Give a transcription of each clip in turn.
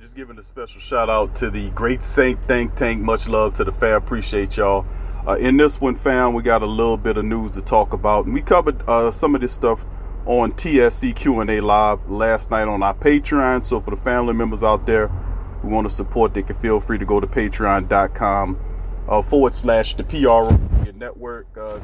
Just giving a special shout out to the Great Saint Think Tank. Much love to the fam. Appreciate y'all. Uh, in this one, fam, we got a little bit of news to talk about. And we covered uh, some of this stuff on TSC Q&A Live last night on our Patreon. So for the family members out there who want to support, they can feel free to go to patreon.com uh, forward slash the PR network. Uh,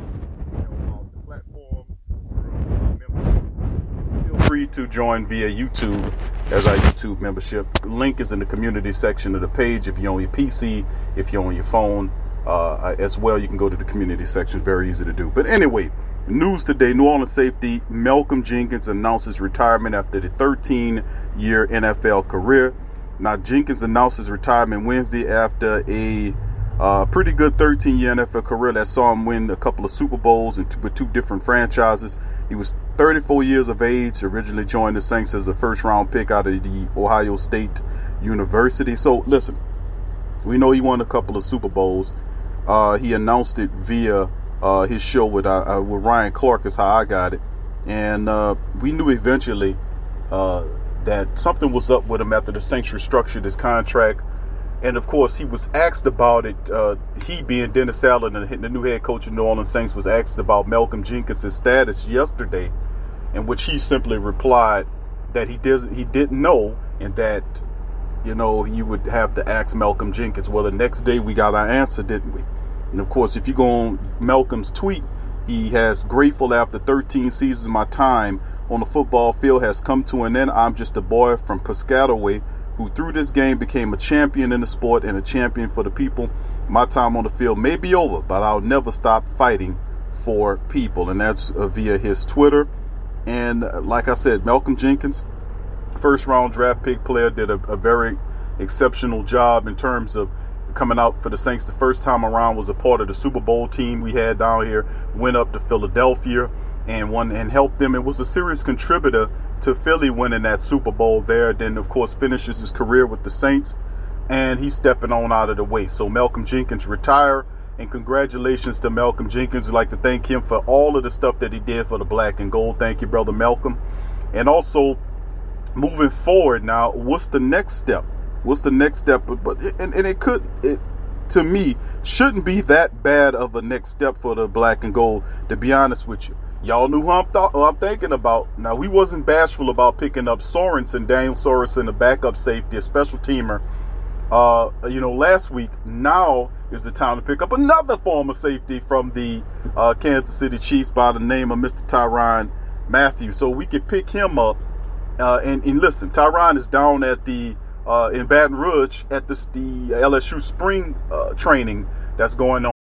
feel free to join via YouTube as our YouTube membership. Link is in the community section of the page. If you're on your PC, if you're on your phone, uh, as well, you can go to the community section. Very easy to do. But anyway, news today: New Orleans safety Malcolm Jenkins announces retirement after the 13-year NFL career. Now, Jenkins announces retirement Wednesday after a uh, pretty good 13-year NFL career that saw him win a couple of Super Bowls and two, with two different franchises. He was 34 years of age, originally joined the Saints as a first round pick out of the Ohio State University. So, listen, we know he won a couple of Super Bowls. Uh, he announced it via uh, his show with uh, uh with Ryan Clark, is how I got it. And uh, we knew eventually uh, that something was up with him after the Saints restructured his contract and of course, he was asked about it. Uh, he being Dennis Allen, the, the new head coach of New Orleans Saints, was asked about Malcolm Jenkins' status yesterday, in which he simply replied that he doesn't, he didn't know, and that you know you would have to ask Malcolm Jenkins. Well, the next day we got our answer, didn't we? And of course, if you go on Malcolm's tweet, he has grateful after 13 seasons, of my time on the football field has come to an end. I'm just a boy from Piscataway who through this game became a champion in the sport and a champion for the people. My time on the field may be over, but I'll never stop fighting for people. And that's uh, via his Twitter. And like I said, Malcolm Jenkins, first round draft pick player, did a, a very exceptional job in terms of coming out for the Saints the first time around, was a part of the Super Bowl team we had down here, went up to Philadelphia and won and helped them. It was a serious contributor to Philly winning that Super Bowl there. Then, of course, finishes his career with the Saints, and he's stepping on out of the way. So Malcolm Jenkins retire, and congratulations to Malcolm Jenkins. We'd like to thank him for all of the stuff that he did for the Black and Gold. Thank you, brother Malcolm. And also, moving forward now, what's the next step? What's the next step? But but and, and it could it to me shouldn't be that bad of a next step for the Black and Gold. To be honest with you Y'all knew who I'm, th- who I'm thinking about. Now, we wasn't bashful about picking up Sorensen, Daniel Sorensen, the backup safety, a special teamer, uh, you know, last week. Now is the time to pick up another former safety from the uh, Kansas City Chiefs by the name of Mr. Tyrann Mathieu. So we could pick him up. Uh, and, and, listen, Tyrann is down at the uh, in Baton Rouge at this, the LSU spring uh, training that's going on.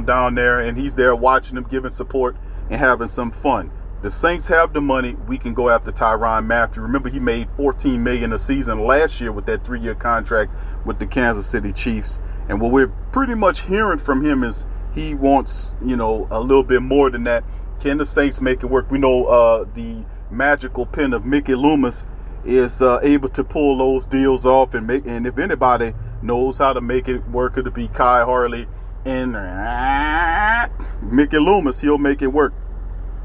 down there and he's there watching them, giving support and having some fun. The Saints have the money. We can go after Tyrann Mathieu. Remember, he made 14 million a season last year with that three-year contract with the Kansas City Chiefs. And what we're pretty much hearing from him is he wants, you know, a little bit more than that. Can the Saints make it work? We know uh, the magical pen of Mickey Loomis is uh, able to pull those deals off and make. And if anybody knows how to make it work. It'll be Khai Harley and Mickey Loomis. He'll make it work.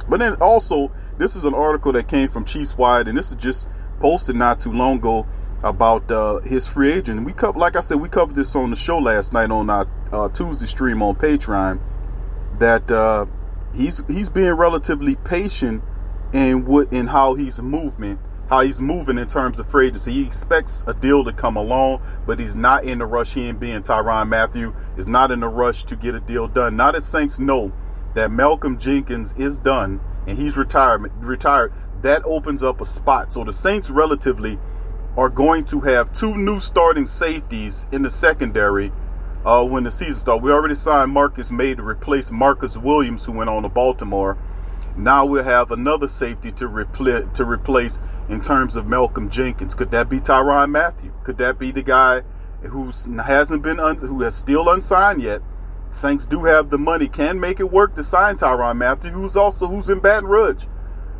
But then also, this is an article that came from Chiefs Wire, and this is just posted not too long ago about uh, his free agent. We cover, like I said, we covered this on the show last night on our uh, Tuesday stream on Patreon. That uh, he's he's being relatively patient in what in how he's movement, how he's moving in terms of free agency. He expects a deal to come along, but he's not in the rush. He and being Tyrann Mathieu is not in the rush to get a deal done. Now that Saints know that Malcolm Jenkins is done and he's retired, retired, that opens up a spot. So the Saints relatively are going to have two new starting safeties in the secondary uh, when the season starts. We already signed Marcus Maye to replace Marcus Williams, who went on to Baltimore. Now we'll have another safety to, repl- to replace in terms of Malcolm Jenkins. Could that be Tyrann Mathieu? Could that be the guy who hasn't been un- who has still unsigned yet? Saints do have the money, can make it work to sign Tyrann Mathieu, who's also who's in Baton Rouge.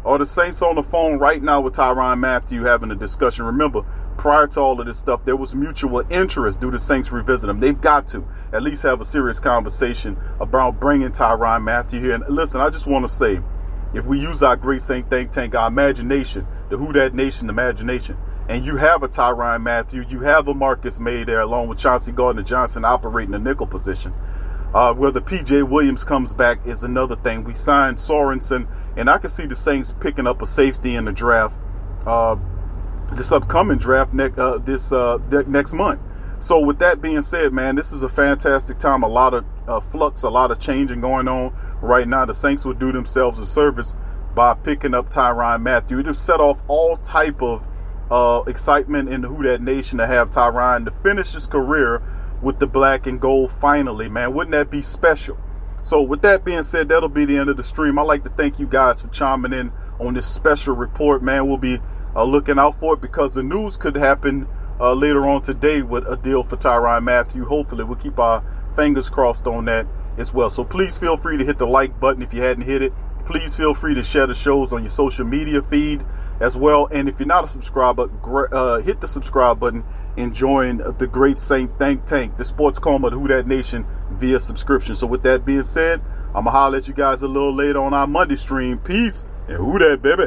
Are the Saints on the phone right now with Tyrann Mathieu having a discussion? Remember, prior to all of this stuff, there was mutual interest due to Saints revisit him. They've got to at least have a serious conversation about bringing Tyrann Mathieu here. And listen, I just want to say, if we use our great Saint think tank, our imagination, the Who Dat Nation imagination, and you have a Tyrann Mathieu, you have a Marcus Maye there along with Chauncey Gardner Johnson operating the nickel position. Uh, whether PJ Williams comes back is another thing. We signed Sorensen, and I can see the Saints picking up a safety in the draft, uh, this upcoming draft next uh, this uh, next month. So with that being said, man, this is a fantastic time. A lot of uh, flux, a lot of changing going on right now. The Saints will do themselves a service by picking up Tyrann Mathieu. It'll set off all type of uh, excitement in the Who Dat Nation to have Tyrann to finish his career with the black and gold finally, man. Wouldn't that be special? So, with that being said, that'll be the end of the stream. I'd like to thank you guys for chiming in on this special report, man. We'll be uh, looking out for it because the news could happen uh, later on today with a deal for Tyrann Mathieu. Hopefully, we'll keep our fingers crossed on that as well. So, please feel free to hit the like button if you hadn't hit it. Please feel free to share the shows on your social media feed as well. And if you're not a subscriber, uh, hit the subscribe button and join the Great Saint Think Tank, the Sports Coma, the Who Dat Nation via subscription. So with that being said, I'm gonna holler at you guys a little later on our Monday stream. Peace and Who Dat baby.